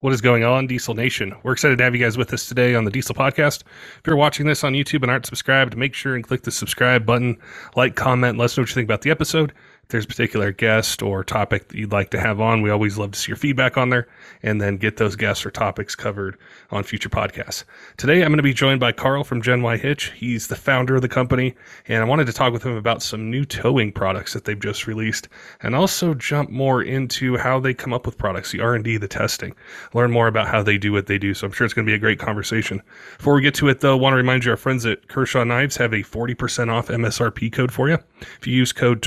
What is going on, Diesel Nation? We're excited to have you guys with us today on the Diesel Podcast. If you're watching this on YouTube and aren't subscribed, make sure and click the subscribe button, like, comment, let us know what you think about the episode. There's a particular guest or topic that you'd like to have on, we always love to see your feedback on there and then get those guests or topics covered on future podcasts. Today, I'm going to be joined by Carl from Gen Y Hitch. He's the founder of the company, and I wanted to talk with him about some new towing products that they've just released and also jump more into how they come up with products, the R&D, the testing, learn more about how they do what they do. So I'm sure it's going to be a great conversation. Before we get to it, though, I want to remind you our friends at Kershaw Knives have a 40% off MSRP code for you. If you use code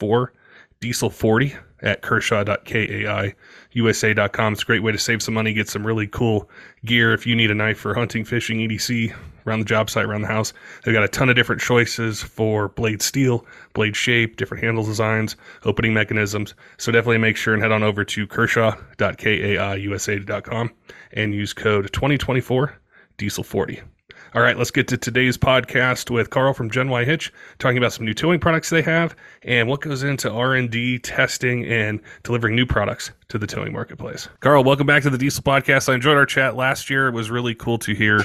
2024 diesel 40 at kershaw.kaiusa.com. It's a great way to save some money, get some really cool gear if you need a knife for hunting, fishing, EDC, around the job site, around the house. They've got a ton of different choices for blade steel, blade shape, different handle designs, opening mechanisms. So definitely make sure and head on over to kershaw.kaiusa.com and use code 2024 diesel 40. All right, let's get to today's podcast with Carl from Gen Y Hitch, talking about some new towing products they have and what goes into R and D testing and delivering new products to the towing marketplace. Carl, welcome back to the Diesel Podcast. I enjoyed our chat last year. It was really cool to hear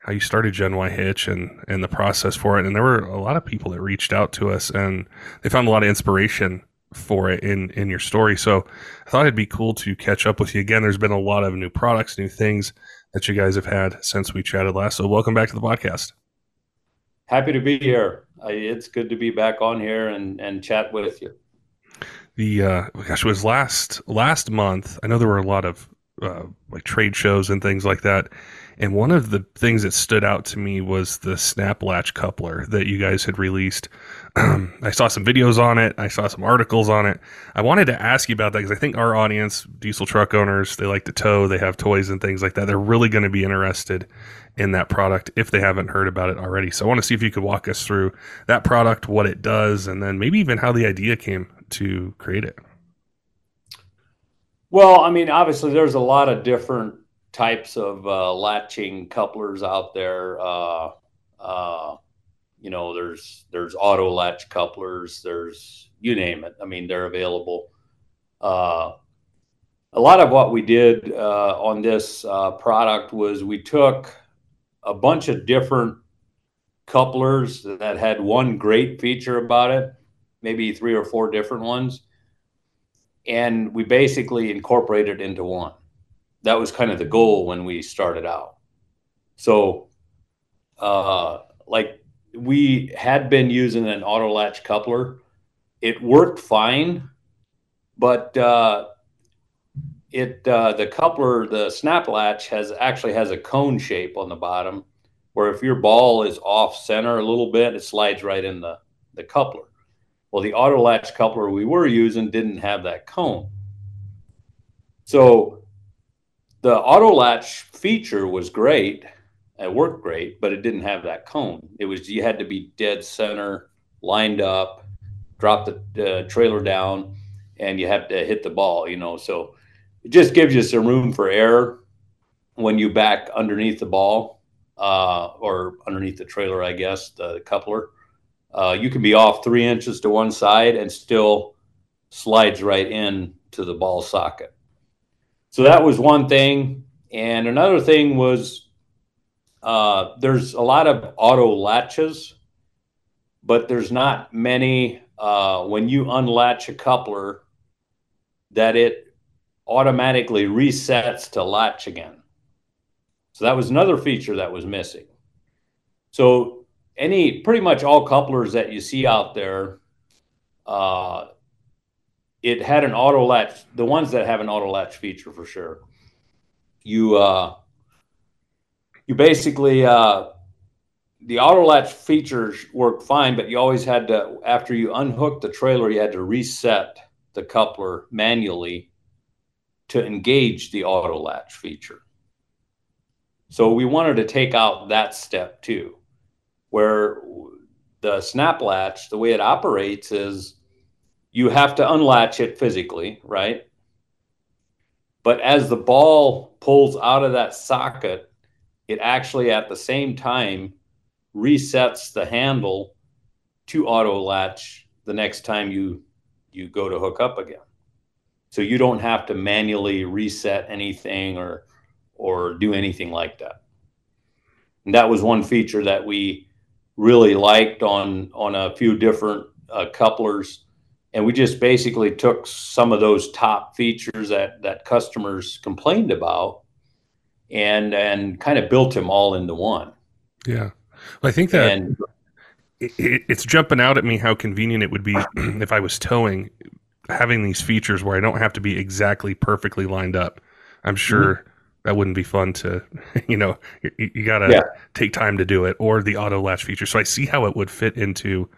how you started Gen Y Hitch and and the process for it. And there were a lot of people that reached out to us and they found a lot of inspiration for it in in your story. So I thought it'd be cool to catch up with you again. There's been a lot of new products, new things that you guys have had since we chatted last. So welcome back to the podcast. Happy to be here. It's good to be back on here and and chat with you. The uh, gosh, it was last last month. I know there were a lot of uh, like trade shows and things like that. And one of the things that stood out to me was the snap latch coupler that you guys had released. I saw some videos on it. I saw some articles on it. I wanted to ask you about that because I think our audience, diesel truck owners, they like to tow, they have toys and things like that. They're really going to be interested in that product if they haven't heard about it already. So I want to see if you could walk us through that product, what it does, and then maybe even how the idea came to create it. Well, I mean, obviously, there's a lot of different types of uh, latching couplers out there. Uh, uh, you know, there's there's auto latch couplers. There's you name it. I mean, they're available. Uh, a lot of what we did uh, on this uh, product was we took a bunch of different couplers that had one great feature about it, maybe three or four different ones, and we basically incorporated into one that was kind of the goal when we started out. So, uh, like we had been using an auto latch coupler, it worked fine, but uh, it uh, the coupler, the snap latch has actually has a cone shape on the bottom, where if your ball is off center a little bit, it slides right in the the coupler. Well, the auto latch coupler we were using didn't have that cone. So the auto latch feature was great. It worked great, but it didn't have that cone. It was you had to be dead center, lined up, drop the uh, trailer down, and you have to hit the ball. You know, so it just gives you some room for error when you back underneath the ball uh, or underneath the trailer, I guess the coupler. Uh, you can be off three inches to one side and still slides right in to the ball socket. So that was one thing. And another thing was uh, there's a lot of auto latches, but there's not many uh, when you unlatch a coupler that it automatically resets to latch again. So that was another feature that was missing. So any pretty much all couplers that you see out there, uh, it had an auto latch. The ones that have an auto latch feature for sure. You uh, you basically uh, the auto latch features worked fine, but you always had to after you unhook the trailer, you had to reset the coupler manually to engage the auto latch feature. So we wanted to take out that step too, where the snap latch, the way it operates is you have to unlatch it physically, right? But as the ball pulls out of that socket, it actually at the same time resets the handle to auto latch the next time you you go to hook up again. so you don't have to manually reset anything or or do anything like that. And that was one feature that we really liked on on a few different uh, couplers and we just basically took some of those top features that that customers complained about and and kind of built them all into one yeah well, i think that and, it, it's jumping out at me how convenient it would be if i was towing having these features where i don't have to be exactly perfectly lined up i'm sure mm-hmm. that wouldn't be fun to you know you, you gotta yeah. take time to do it or the auto latch feature so i see how it would fit into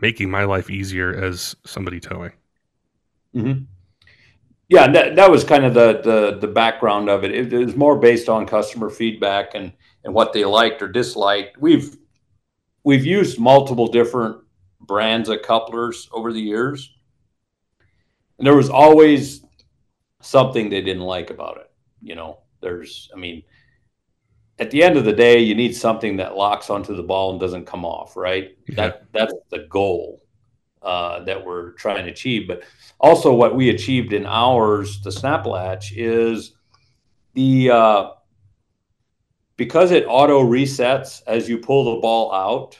making my life easier as somebody towing. Mm-hmm. Yeah, that, that was kind of the, the the background of it. It was more based on customer feedback and and what they liked or disliked. We've we've used multiple different brands of couplers over the years, and there was always something they didn't like about it. You know, there's, I mean, at the end of the day, you need something that locks onto the ball and doesn't come off, right? Yeah. That that's the goal uh, that we're trying to achieve. But also, what we achieved in ours, the snap latch, is the uh, because it auto resets as you pull the ball out.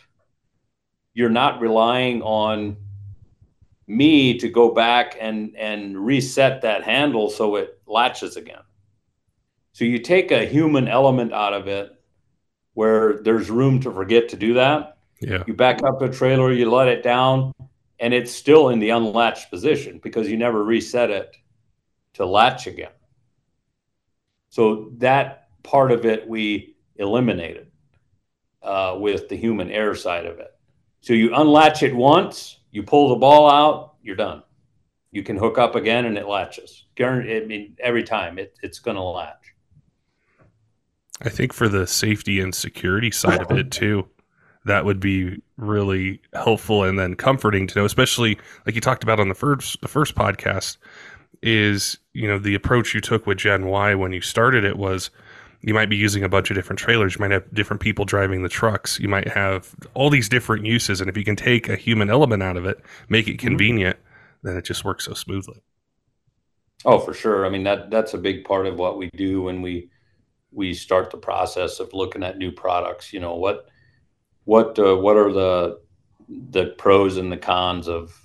You're not relying on me to go back and and reset that handle so it latches again. So you take a human element out of it where there's room to forget to do that. Yeah. You back up the trailer, you let it down, and it's still in the unlatched position because you never reset it to latch again. So that part of it we eliminated uh, with the human error side of it. So you unlatch it once, you pull the ball out, you're done. You can hook up again and it latches. I mean, every time it, it's going to latch. I think for the safety and security side of it too, that would be really helpful and then comforting to know, especially like you talked about on the first the first podcast, is you know the approach you took with Gen Y when you started it was you might be using a bunch of different trailers, you might have different people driving the trucks, you might have all these different uses, and if you can take a human element out of it, make it mm-hmm. convenient, mm-hmm. then it just works so smoothly. Oh, for sure. I mean that that's a big part of what we do when we we start the process of looking at new products. You know what what uh, what are the the pros and the cons of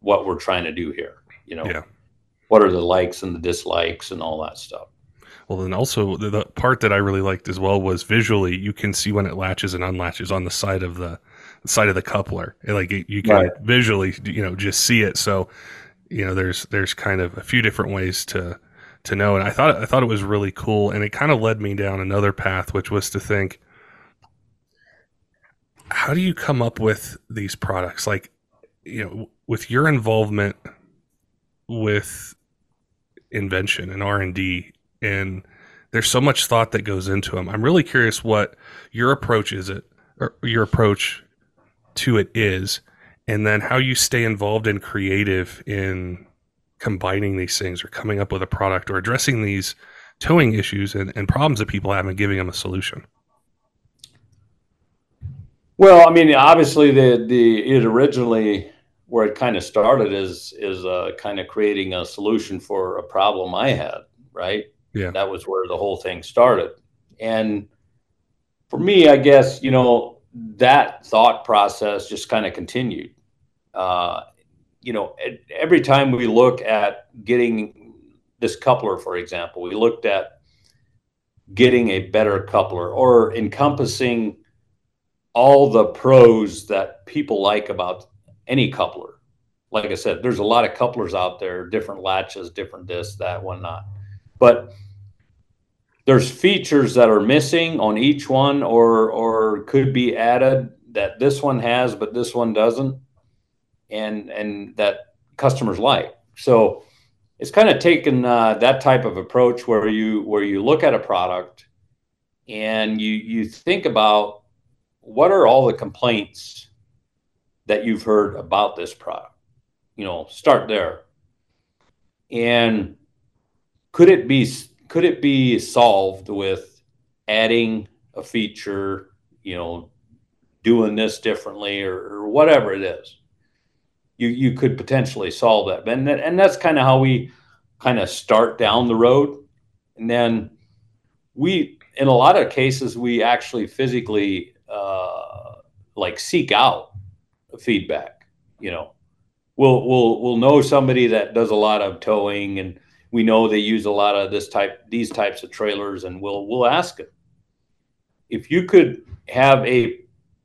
what we're trying to do here? You know, yeah. what are the likes and the dislikes and all that stuff. Well, then also the, the, part that I really liked as well was visually you can see when it latches and unlatches on the side of the, the side of the coupler. Like you can right. visually, you know, just see it. So, you know, there's there's kind of a few different ways to to know. And I thought I thought it was really cool, and it kind of led me down another path, which was to think, how do you come up with these products? Like, you know, with your involvement with invention and R and D, and there's so much thought that goes into them. I'm really curious what your approach is it, or your approach to it is, and then how you stay involved and creative in combining these things or coming up with a product or addressing these towing issues and, and problems that people have and giving them a solution? Well, I mean, obviously, the the it originally where it kind of started is is uh, kind of creating a solution for a problem I had, right? Yeah, that was where the whole thing started. And for me, I guess you know that thought process just kind of continued. Uh, you know, every time we look at getting this coupler, for example, we looked at getting a better coupler or encompassing all the pros that people like about any coupler. Like I said, there's a lot of couplers out there, different latches, different this, that, one, not. But there's features that are missing on each one or or could be added that this one has but this one doesn't and and that customers like. So it's kind of taken uh, that type of approach where you where you look at a product and you you think about what are all the complaints that you've heard about this product. You know, start there. And could it be could it be solved with adding a feature, you know, doing this differently or, or whatever it is? You you could potentially solve that. And and that's kind of how we kind of start down the road, and then we in a lot of cases we actually physically uh, like seek out feedback. You know, we'll we'll we'll know somebody that does a lot of towing and we know they use a lot of this type these types of trailers and we'll we'll ask them if you could have a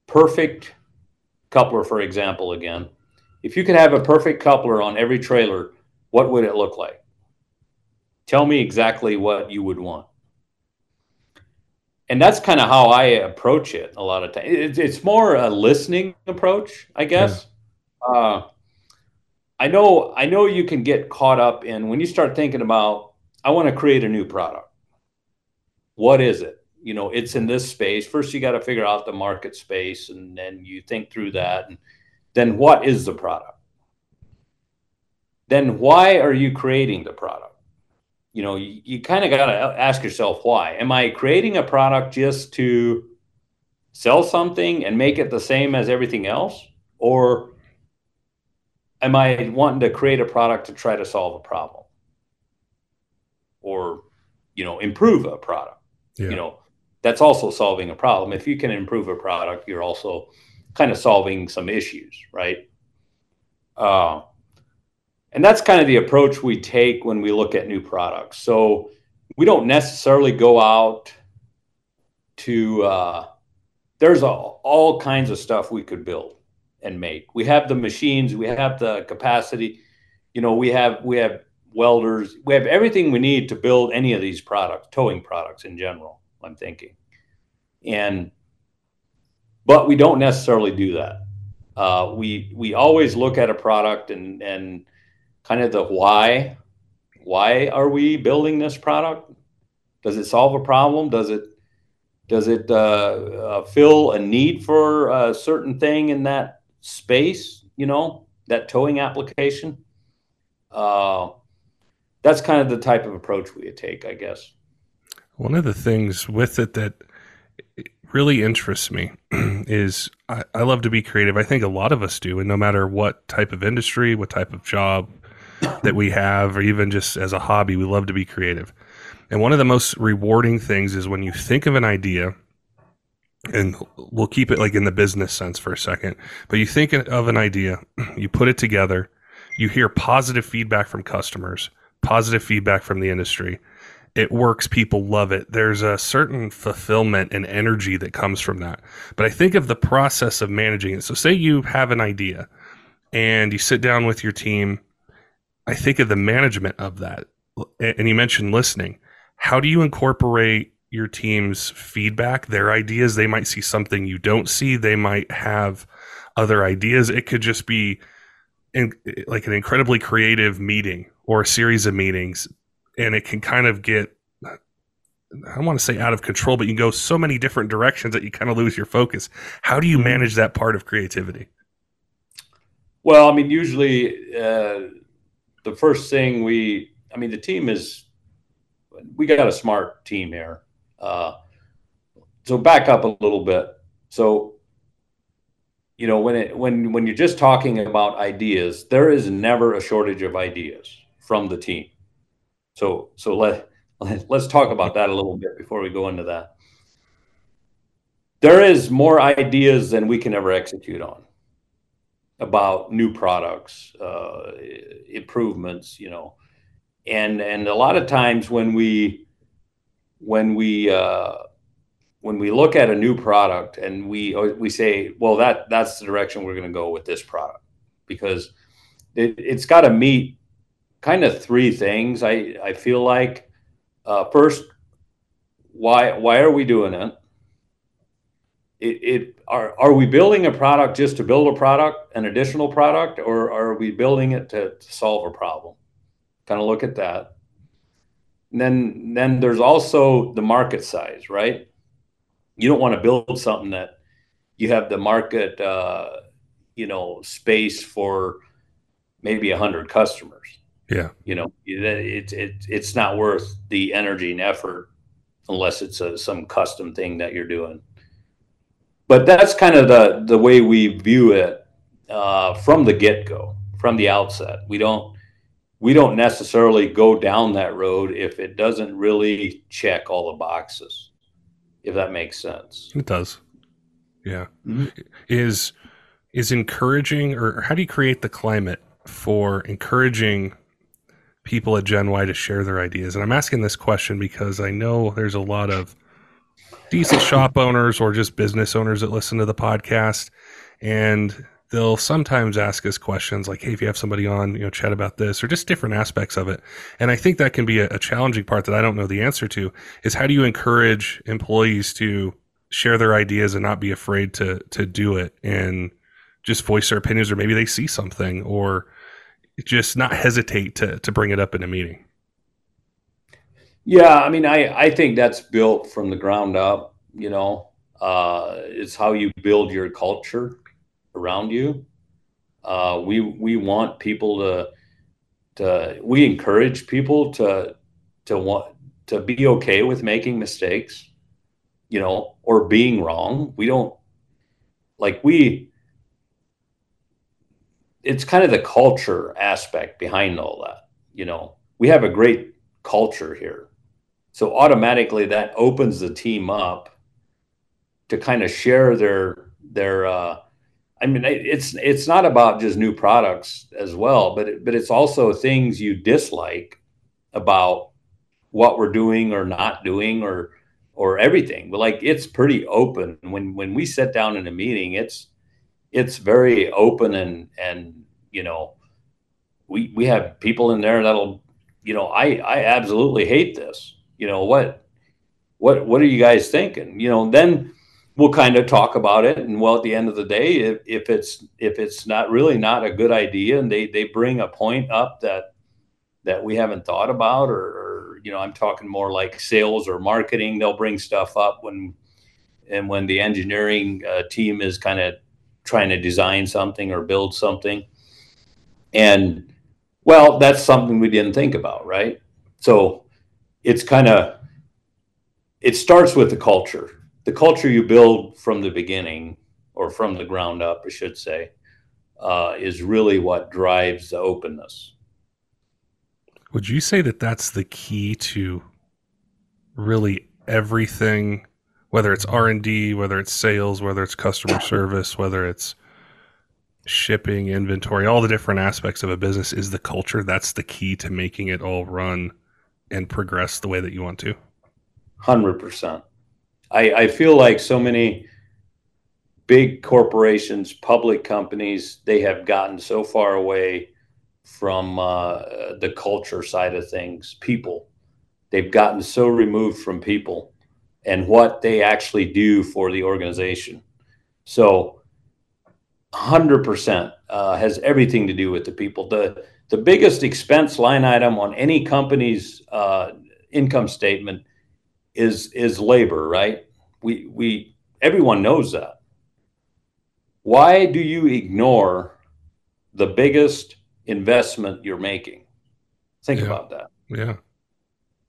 perfect coupler for example again if you could have a perfect coupler on every trailer, what would it look like? Tell me exactly what you would want. And that's kind of how I approach it a lot of times. It's, more a listening approach, I guess. Yeah. Uh, I know, I know you can get caught up in when you start thinking about, I want to create a new product. What is it? You know, it's in this space. First, you got to figure out the market space, and then you think through that. And then what is the product? Then why are you creating the product? You know, you, you kind of got to ask yourself why. Am I creating a product just to sell something and make it the same as everything else? Or am I wanting to create a product to try to solve a problem? Or, you know, improve a product? Yeah. You know, that's also solving a problem. If you can improve a product, you're also kind of solving some issues, right? Uh, and that's kind of the approach we take when we look at new products. So we don't necessarily go out to, uh, there's a, all kinds of stuff we could build and make. We have the machines, we have the capacity, you know, we have, we have welders, we have everything we need to build any of these products, towing products in general, I'm thinking. And but we don't necessarily do that. Uh, we we always look at a product and and kind of the why. Why are we building this product? Does it solve a problem? Does it does it uh, uh, fill a need for a certain thing in that space? You know that towing application. Uh, that's kind of the type of approach we take, I guess. One of the things with it that really interests me is I, I, love to be creative. I think a lot of us do, and no matter what type of industry, what type of job that we have, or even just as a hobby, we love to be creative. And one of the most rewarding things is when you think of an idea, and we'll keep it like in the business sense for a second, but you think of an idea, you put it together, you hear positive feedback from customers, positive feedback from the industry it works people love it. There's a certain fulfillment and energy that comes from that. But i think of the process of managing it. So say you have an idea and you sit down with your team. I think of the management of that. And you mentioned listening. How do you incorporate your team's feedback their ideas? They might see something you don't see. They might have other ideas. It could just be in, like an incredibly creative meeting or a series of meetings and it can kind of get I don't want to say out of control, but you go so many different directions that you kind of lose your focus. How do you mm-hmm. manage that part of creativity? Well, I mean, usually uh, the first thing we, I mean, the team is, we got a smart team here. Uh, so back up a little bit. So, you know, when it when when you're just talking about ideas, there is never a shortage of ideas from the team. So so let let's talk about that a little bit before we go into that. There is more ideas than we can ever execute on about new products, uh, improvements, you know, and and a lot of times when we when we uh, when we look at a new product and we we say, well, that that's the direction we're going to go with this product because it, it's got to meet kind of three things. I I feel like uh, first, why why are we doing it? It, it are are we building a product just to build a product, an additional product, or are we building it to, to solve a problem? Kind of look at that. And then then there's also the market size, right? You don't want to build something that you have the market, uh, you know, space for maybe hundred customers yeah. You know, it, it, it's not worth the energy and effort unless it's a, some custom thing that you're doing. But that's kind of the, the way we view it uh, from the get go. from the outset. We don't we don't necessarily go down that road if it doesn't really check all the boxes. If that makes sense. It does. Yeah. Mm-hmm. Is is encouraging or how do you create the climate for encouraging people at Gen Y to share their ideas? And I'm asking this question because I know there's a lot of diesel shop owners or just business owners that listen to the podcast and they'll sometimes ask us questions like hey if you have somebody on you know chat about this or just different aspects of it and i think that can be a, a challenging part that i don't know the answer to is how do you encourage employees to share their ideas and not be afraid to to do it and just voice their opinions or maybe they see something or just not hesitate to to bring it up in a meeting yeah, I mean, I I think that's built from the ground up. You know, uh, it's how you build your culture around you. Uh, we we want people to to we encourage people to to want to be okay with making mistakes, you know, or being wrong. We don't like we. It's kind of the culture aspect behind all that. You know, we have a great culture here so automatically that opens the team up to kind of share their their. Uh, I mean, it's it's not about just new products as well, but it, but it's also things you dislike about what we're doing or not doing or or everything. But like it's pretty open when when we sit down in a meeting. It's it's very open and and you know we we have people in there that'll you know I I absolutely hate this. You know what what what are you guys thinking? You know then we'll kind of talk about it and well at the end of the day if, if it's if it's not really not a good idea and they they bring a point up that that we haven't thought about or, or you know i'm talking more like sales or marketing they'll bring stuff up when and when the engineering uh, team is kind of trying to design something or build something. And well that's something we didn't think about right? So it's kind of it starts with the culture. The culture you build from the beginning or from the ground up i should say uh, is really what drives the openness. Would you say that that's the key to really everything whether it's r&d whether it's sales whether it's customer service whether it's shipping inventory all the different aspects of a business is the culture that's the key to making it all run and progress the way that you want to? 100%. I, I feel like so many big corporations, public companies, they have gotten so far away from uh, the culture side of things, people. They've gotten so removed from people and what they actually do for the organization. So, 100% uh, has everything to do with the people. The the biggest expense line item on any company's uh, income statement is is labor, right? We we everyone knows that. Why do you ignore the biggest investment you're making? Think yeah. about that. Yeah.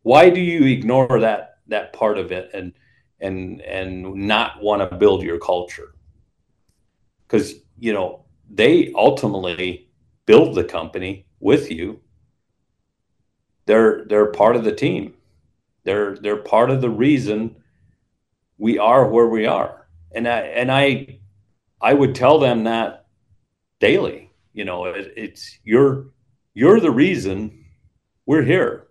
Why do you ignore that that part of it and and and not want to build your culture? Because you know they ultimately build the company with you. They're they're part of the team. They're they're part of the reason we are where we are. And I and I I would tell them that daily. You know, it, it's you're you're the reason we're here.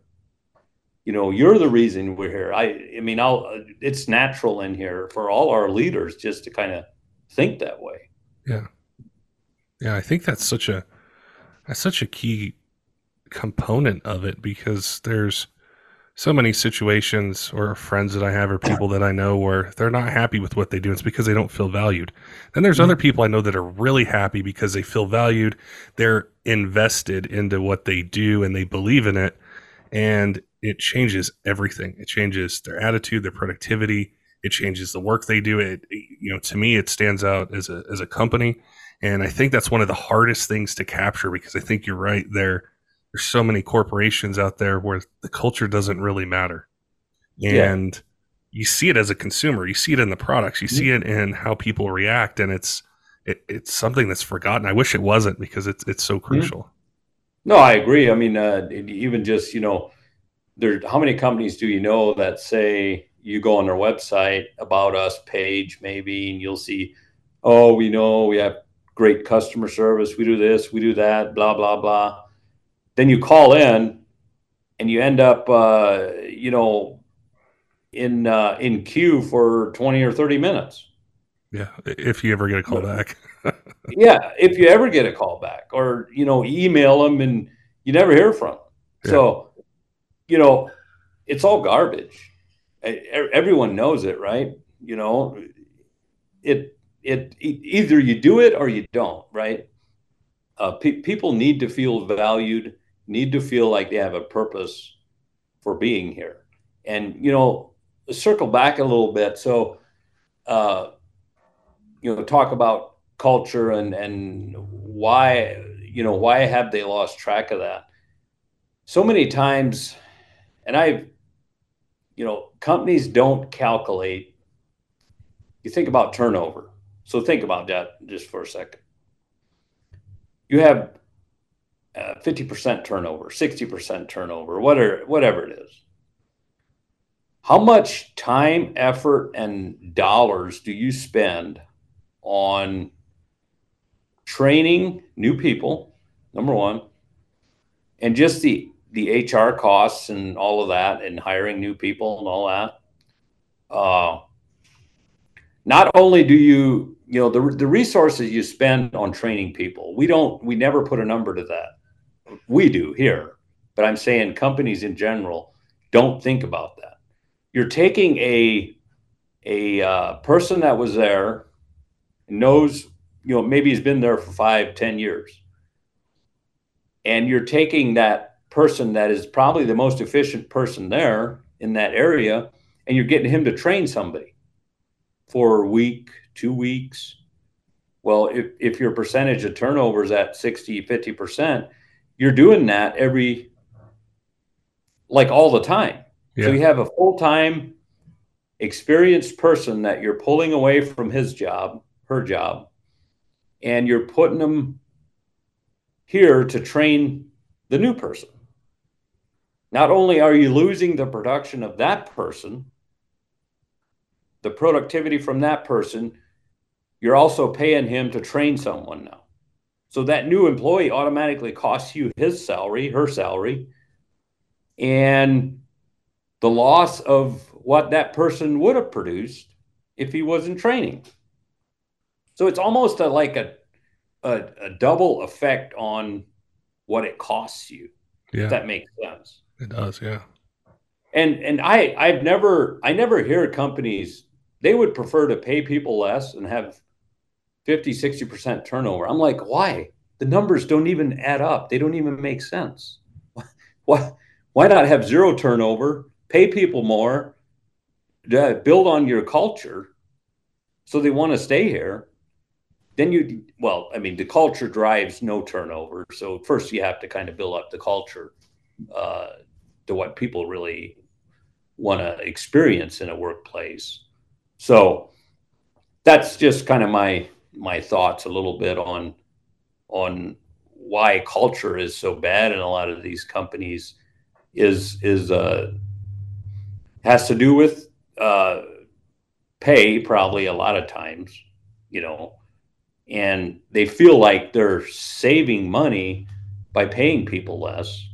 You know, you're the reason we're here. I I mean, I'll it's natural in here for all our leaders just to kind of think that way. Yeah. Yeah, I think that's such a that's such a key component of it because there's so many situations or friends that I have or people that I know where they're not happy with what they do. It's because they don't feel valued. Then there's mm-hmm. other people I know that are really happy because they feel valued. They're invested into what they do and they believe in it. And it changes everything. It changes their attitude, their productivity. It changes the work they do. It, you know, to me, it stands out as a, as a company. And I think that's one of the hardest things to capture because I think you're right there. There's so many corporations out there where the culture doesn't really matter. And yeah. you see it as a consumer, you see it in the products, you see it in how people react. And it's it, it's something that's forgotten. I wish it wasn't because it's it's so crucial. Mm-hmm. No, I agree. I mean, uh, even just you know, there. How many companies do you know that say you go on their website about us page maybe, and you'll see, oh, we know we have great customer service. We do this, we do that, blah blah blah. Then you call in, and you end up, uh, you know, in uh, in queue for twenty or thirty minutes. Yeah, if you ever get a call back. yeah, if you ever get a call back, or you know, email them and you never hear from them. Yeah. So, you know, it's all garbage. Everyone knows it, right? You know, it it either you do it or you don't, right? Uh, pe- people need to feel valued, need to feel like they have a purpose for being here, and you know, circle back a little bit. So, uh, you know, talk about culture and and why you know why have they lost track of that? So many times, and I've you know, companies don't calculate. You think about turnover. So think about that just for a second. You have uh, 50% turnover, 60% turnover, whatever, whatever it is. How much time, effort, and dollars do you spend on training new people? Number one, and just the the HR costs and all of that, and hiring new people and all that. Uh, not only do you, you know, the the resources you spend on training people, we don't, we never put a number to that. We do here, but I'm saying companies in general don't think about that you're taking a a uh, person that was there knows you know maybe he's been there for five ten years and you're taking that person that is probably the most efficient person there in that area and you're getting him to train somebody for a week two weeks well if, if your percentage of turnover is at 60 50% you're doing that every like all the time yeah. So you have a full time, experienced person that you're pulling away from his job, her job, and you're putting them here to train the new person. Not only are you losing the production of that person, the productivity from that person, you're also paying him to train someone now. So that new employee automatically costs you his salary, her salary, and the loss of what that person would have produced if he wasn't training. So it's almost a, like a, a, a double effect on what it costs you. Yeah. that makes sense. It does, yeah. And and I I've never I never hear companies they would prefer to pay people less and have 50 60% turnover. I'm like, why? The numbers don't even add up. They don't even make sense. Why why not have zero turnover pay people more, uh, build on your culture so they want to stay here. Then you, well, I mean, the culture drives no turnover. So first you have to kind of build up the culture uh, to what people really want to experience in a workplace. So that's just kind of my my thoughts a little bit on on why culture is so bad in a lot of these companies is is uh, has to do with uh, pay, probably a lot of times, you know, and they feel like they're saving money by paying people less.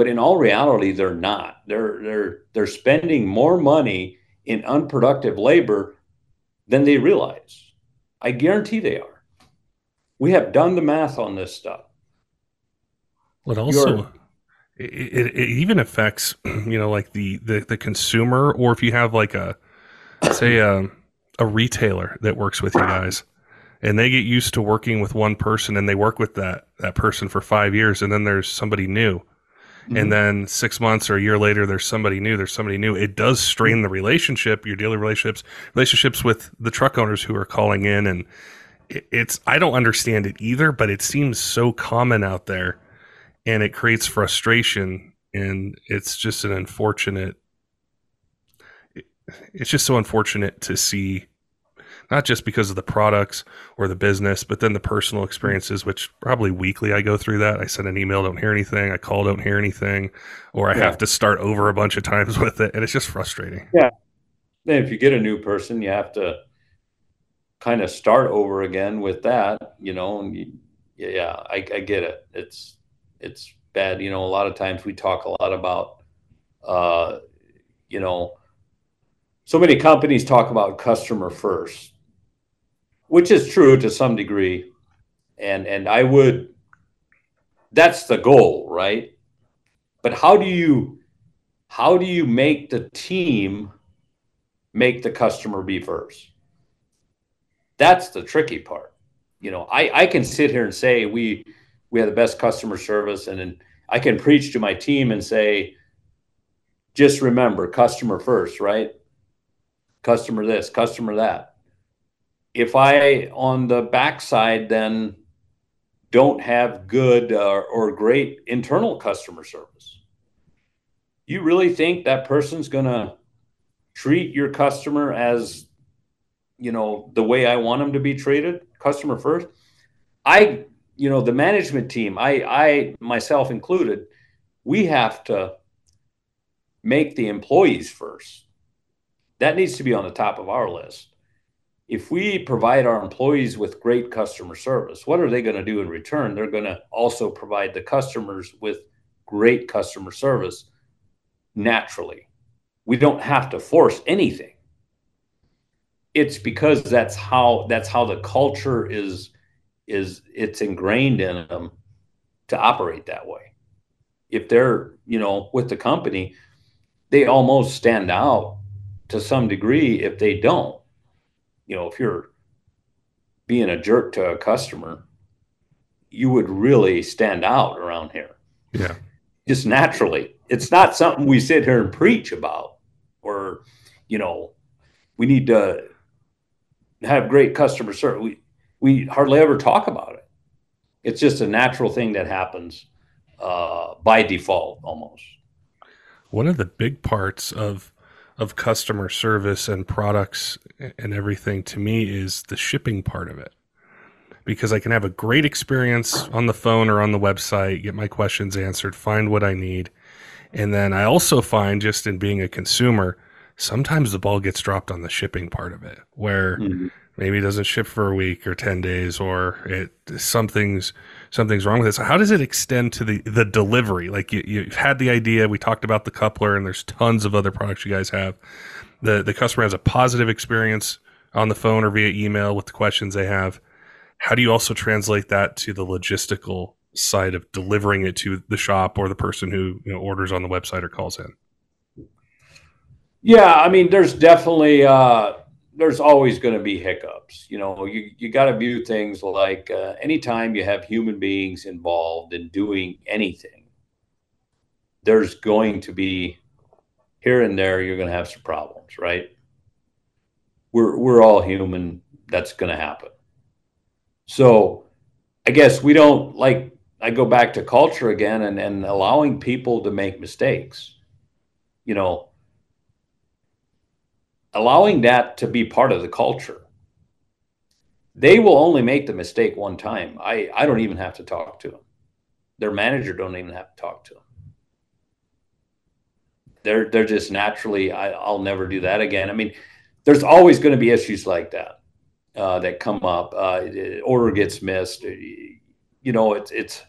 But in all reality, they're not. They're they're they're spending more money in unproductive labor than they realize. I guarantee they are. We have done the math on this stuff. But also, it, it even affects you know like the, the the consumer or if you have like a say a, a retailer that works with you guys and they get used to working with one person and they work with that that person for five years and then there's somebody new mm-hmm. and then six months or a year later there's somebody new there's somebody new it does strain the relationship your daily relationships relationships with the truck owners who are calling in and it's i don't understand it either but it seems so common out there and it creates frustration and it's just an unfortunate it's just so unfortunate to see not just because of the products or the business, but then the personal experiences, which probably weekly I go through that. I send an email, don't hear anything. I call, don't hear anything, or I yeah. have to start over a bunch of times with it, and it's just frustrating. Yeah. Then if you get a new person, you have to kind of start over again with that, you know. And you, yeah, I, I get it. It's it's bad. You know, a lot of times we talk a lot about, uh, you know, so many companies talk about customer first, which is true to some degree, and and I would. That's the goal, right? But how do you how do you make the team make the customer be first? That's the tricky part. You know, I, I can sit here and say we we have the best customer service and, and I can preach to my team and say, just remember customer first, right? Customer this, customer that. If I on the backside then don't have good uh, or great internal customer service, you really think that person's going to treat your customer as you know the way I want them to be treated, customer first? I you know the management team i i myself included we have to make the employees first. That needs to be on the top of our list if we provide our employees with great customer service what are they going to do in return they're going to also provide the customers with great customer service naturally we don't have to force anything it's because that's how that's how the culture is is it's ingrained in them to operate that way. If they're, you know, with the company, they almost stand out to some degree if they don't. You know, if you're being a jerk to a customer, you would really stand out around here. Yeah. Just naturally. It's not something we sit here and preach about or, you know, we need to have great customer service. We, we hardly ever talk about it. It's just a natural thing that happens uh, by default almost. One of the big parts of of customer service and products and everything to me is the shipping part of it. Because I can have a great experience on the phone or on the website, get my questions answered, find what I need. And then I also find just in being a consumer, sometimes the ball gets dropped on the shipping part of it where mm-hmm maybe it doesn't ship for a week or 10 days or it something's something's wrong with it. So how does it extend to the the delivery? Like you, you've had the idea. We talked about the coupler and there's tons of other products you guys have. The the customer has a positive experience on the phone or via email with the questions they have. How do you also translate that to the logistical side of delivering it to the shop or the person who you know, orders on the website or calls in? Yeah i mean there's definitely uh there's always going to be hiccups. You know, you, you got to view things like uh, anytime you have human beings involved in doing anything, there's going to be here and there, you're going to have some problems, right? We're, we're all human. That's going to happen. So I guess we don't like, I go back to culture again and, and allowing people to make mistakes. You know, allowing that to be part of the culture. They will only make the mistake one time. I, I don't even have to talk to them. Their manager don't even have to talk to them. They're they're just naturally. I, I'll never do that again. I mean, there's always going to be issues like that uh, that come up. Uh, order gets missed. You know, it's it's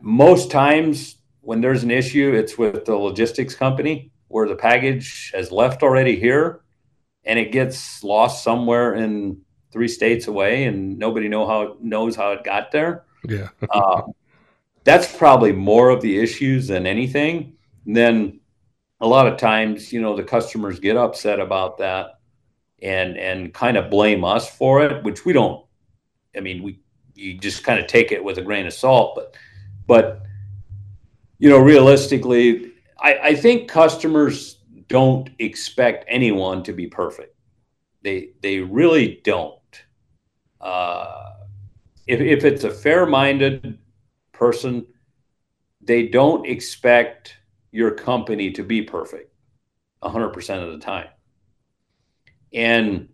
most times when there's an issue, it's with the logistics company where the package has left already here and it gets lost somewhere in three states away and nobody know how knows how it got there. Yeah. uh, that's probably more of the issues than anything. And then a lot of times, you know, the customers get upset about that and and kind of blame us for it, which we don't. I mean, we you just kind of take it with a grain of salt, but but you know, realistically, I, I think customers don't expect anyone to be perfect. They they really don't. Uh, if if it's a fair-minded person, they don't expect your company to be perfect 100% of the time. And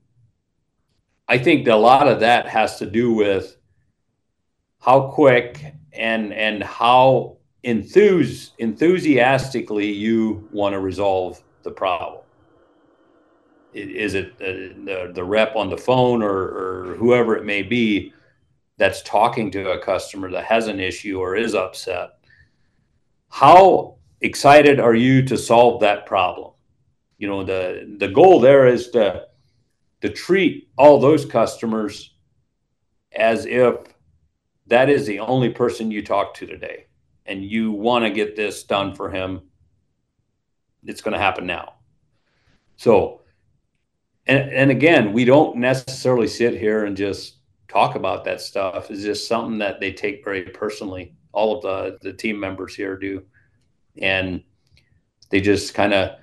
I think a lot of that has to do with how quick and and how enthuse enthusiastically you want to resolve the problem. Is it uh, the, rep on the phone or, or whoever it may be that's talking to a customer that has an issue or is upset? How excited are you to solve that problem? You know, the the goal there is to to treat all those customers as if that is the only person you talk to today and you want to get this done for him it's going to happen now. So and, and again we don't necessarily sit here and just talk about that stuff. It's just something that they take very personally. All of the the team members here do. And they just kind of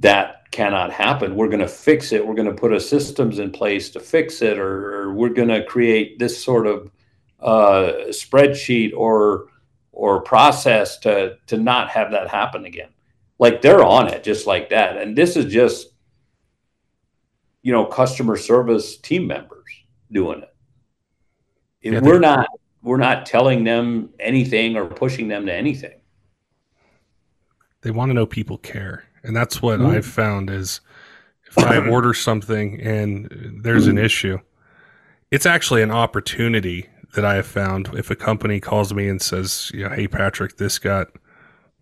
that cannot happen. We're going to fix it. We're going to put a systems in place to fix it or, or we're going to create this sort of uh, spreadsheet or or process to to not have that happen again. Like they're on it just like that. And this is just you know customer service team members doing it. Yeah, we're not we're not telling them anything or pushing them to anything. They want to know people care. And that's what mm-hmm. i've found is if i order something and there's an issue it's actually an opportunity that i have found if a company calls me and says you know hey patrick this got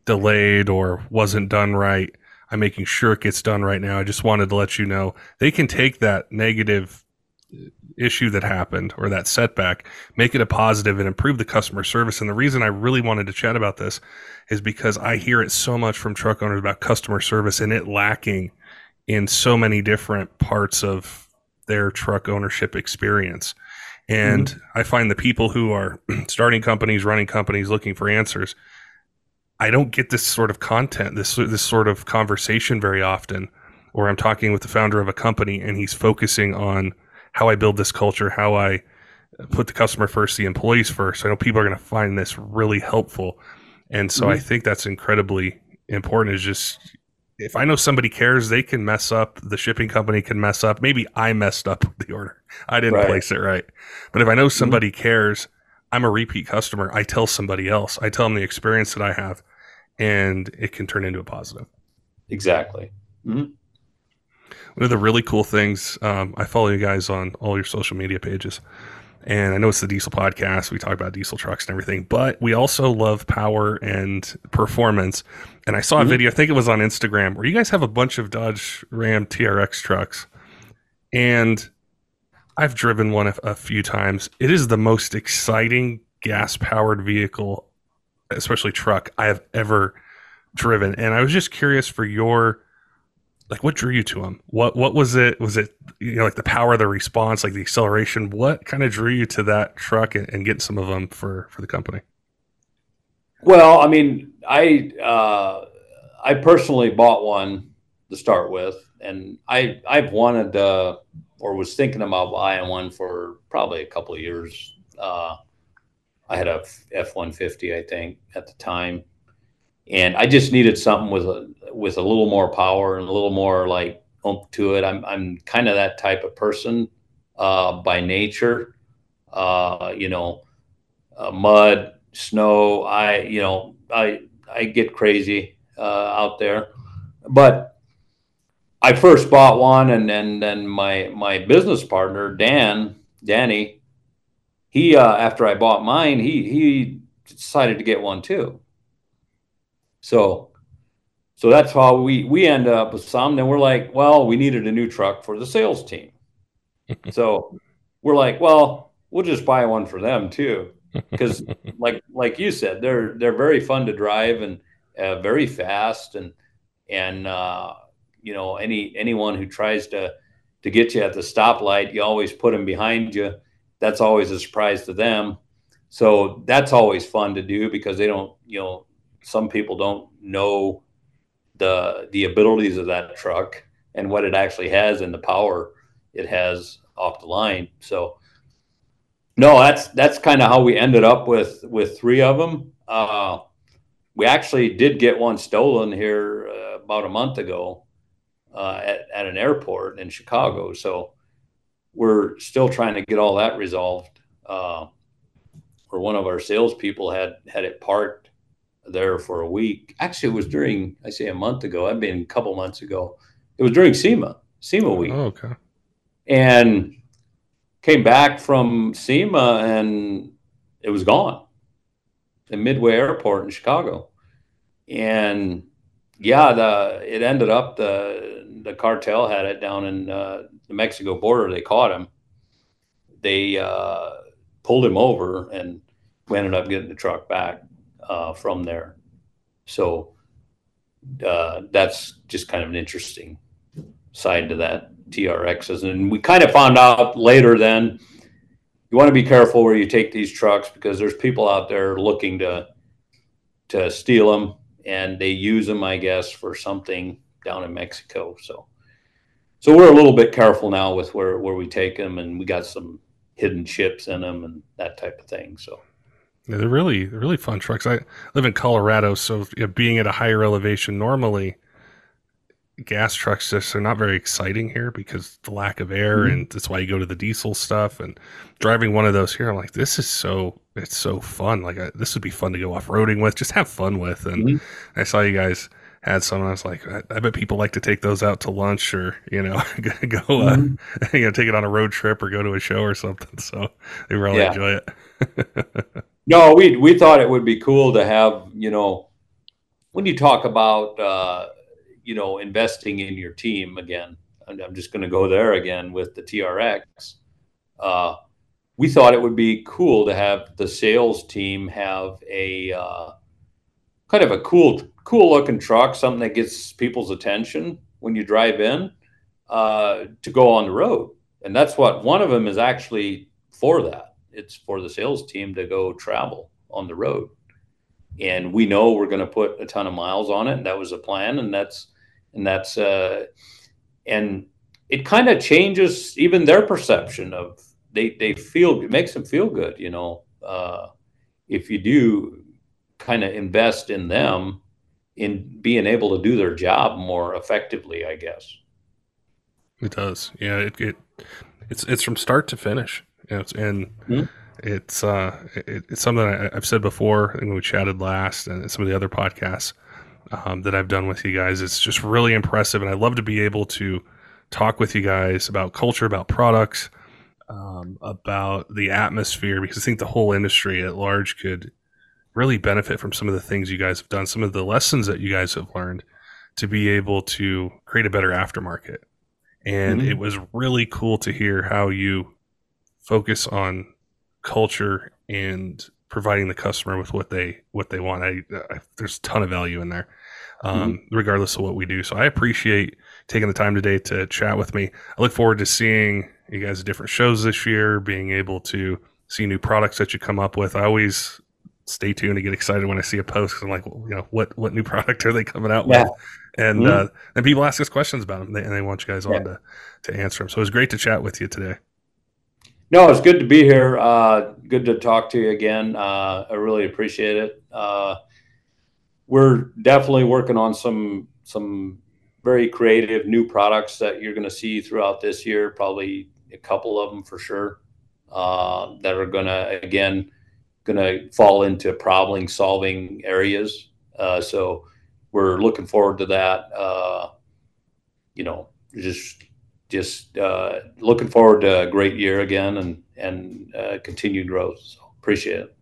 delayed or wasn't done right i'm making sure it gets done right now i just wanted to let you know they can take that negative issue that happened or that setback, make it a positive and improve the customer service. And the reason I really wanted to chat about this is because I hear it so much from truck owners about customer service and it lacking in so many different parts of their truck ownership experience. And mm-hmm. I find the people who are starting companies, running companies, looking for answers, I don't get this sort of content, this this sort of conversation very often, or I'm talking with the founder of a company and he's focusing on how I build this culture, how I put the customer first, the employees first. I know people are going to find this really helpful. And so mm-hmm. I think that's incredibly important is just if I know somebody cares, they can mess up. The shipping company can mess up. Maybe I messed up the order. I didn't right. place it right. But if I know mm-hmm. somebody mm-hmm. cares, I'm a repeat customer. I tell somebody else. I tell them the experience that I have, and it can turn into a positive. Exactly. Mm-hmm one of the really cool things um, i follow you guys on all your social media pages and i know it's the diesel podcast. We talk about diesel trucks and everything but we also love power and performance. And i saw a mm-hmm. video i think it was on instagram where you guys have a bunch of dodge ram trx trucks. And i've driven one a, a few times. It is the most exciting gas powered vehicle especially truck i have ever driven. And i was just curious for your like what drew you to them what what was it? Was it you know like the power of the response like the acceleration? What kind of drew you to that truck and, and getting some of them for for the company? Well i mean i uh i personally bought one to start with and i i've wanted uh or was thinking about buying one for probably a couple of years. Uh i had a f-150 i think at the time and I just needed something with a with a little more power and a little more like oomph to it. I'm I'm kind of that type of person uh, by nature. Uh, you know, uh, mud, snow. I you know I I get crazy uh, out there, but I first bought one, and then then my my business partner Dan Danny, he uh, after I bought mine, he he decided to get one too so, so that's how we we end up with some. Then we're like, well, we needed a new truck for the sales team. so we're like, well, we'll just buy one for them too, because like like you said, they're they're very fun to drive and uh, very fast and and uh, you know any anyone who tries to to get you at the stoplight, you always put them behind you. That's always a surprise to them. So that's always fun to do because they don't, you know, some people don't know the the abilities of that truck and what it actually has and the power it has off the line. So no, that's that's kind of how we ended up with with three of them. Uh, we actually did get one stolen here uh, about a month ago uh, at, at an airport in Chicago. So we're still trying to get all that resolved. Uh, where one of our salespeople had had it parked there for a week. Actually, it was during I say a month ago. I've been a couple months ago. It was during SEMA SEMA week. Oh, okay. And came back from SEMA and it was gone. The Midway Airport in Chicago. And yeah, the it ended up the the cartel had it down in uh, the Mexico border. They caught him. They uh, pulled him over, and we ended up getting the truck back from there. So uh, that's just kind of an interesting side to that TRXs. And we kind of found out later then you want to be careful where you take these trucks because there's people out there looking to to steal them and they use them, I guess, for something down in Mexico. So, so we're a little bit careful now with where where we take them, and we got some hidden chips in them and that type of thing. Yeah, they're really really fun trucks. I live in Colorado, so you know, being at a higher elevation, normally gas trucks just are not very exciting here because the lack of air, mm-hmm. and that's why you go to the diesel stuff. And driving one of those here, I'm like, this is so it's so fun. Like I, this would be fun to go off roading with, just have fun with. And mm-hmm. I saw you guys had some, and I was like, I, I, bet people like to take those out to lunch or you know go uh, mm-hmm. you know take it on a road trip or go to a show or something. So they really yeah. enjoy it. No, we we thought it would be cool to have you know when you talk about. Uh, you know, investing in your team again. I'm just going to go there again with the TRX. Uh, we thought it would be cool to have the sales team have a uh, kind of a cool, cool looking truck, something that gets people's attention when you drive in uh, to go on the road. And that's what one of them is actually for that. It's for the sales team to go travel on the road. And we know we're going to put a ton of miles on it. And that was the plan. And that's and that's uh, and it kind of changes even their perception of they they feel it makes them feel good, you know, uh, if you do kind of invest in them in being able to do their job more effectively, I guess. It does, yeah. It, it it's it's from start to finish, it's, and mm-hmm. it's uh it, it's something I, have said before when we chatted last, and some of the other podcasts um, that I've done with you guys. It's just really impressive, and I love to be able to talk with you guys about culture, about products, um, about the atmosphere, because I think the whole industry at large could really benefit from some of the things you guys have done, some of the lessons that you guys have learned to be able to create a better aftermarket. And mm-hmm. it was really cool to hear how you focus on culture and providing the customer with what they what they want. I, I there's a ton of value in there, um, mm-hmm. regardless of what we do. So I appreciate taking the time today to chat with me. I look forward to seeing you guys at different shows this year, being able to see new products that you come up with. I always stay tuned and get excited when I see a post. because I'm like, well, you know, what what new product are they coming out yeah. with? And mm-hmm. uh, and people ask us questions about them, and they want you guys yeah. on to to answer them. So it was great to chat with you today. No, it's good to be here. Uh, good to talk to you again. Uh, I really appreciate it. Uh, we're definitely working on some some very creative new products that you're going to see throughout this year. Probably a couple of them for sure uh, that are going to again going to fall into problem solving areas. Uh, so we're looking forward to that. Uh, you know, just just uh, looking forward to a great year again and and uh, continued growth. So appreciate it.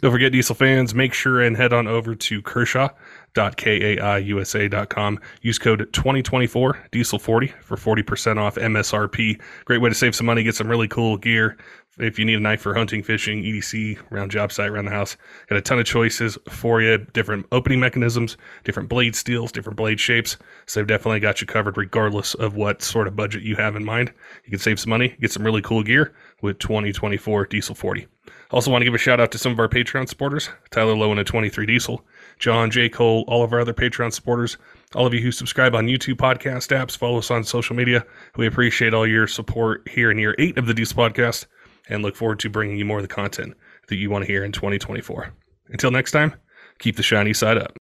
Don't forget, diesel fans, make sure and head on over to kershaw.kaiusa.com. Use code 2024 diesel40 for 40% off MSRP. Great way to save some money, get some really cool gear. If you need a knife for hunting, fishing, EDC, around job site, around the house, got a ton of choices for you. Different opening mechanisms, different blade steels, different blade shapes. So they've definitely got you covered regardless of what sort of budget you have in mind. You can save some money, get some really cool gear with 2024 Diesel 40. Also, want to give a shout out to some of our Patreon supporters Tyler Lowen at 23 Diesel, John J. Cole, all of our other Patreon supporters, all of you who subscribe on YouTube podcast apps, follow us on social media. We appreciate all your support here in year eight of the Diesel podcast and look forward to bringing you more of the content that you want to hear in 2024. Until next time, keep the shiny side up.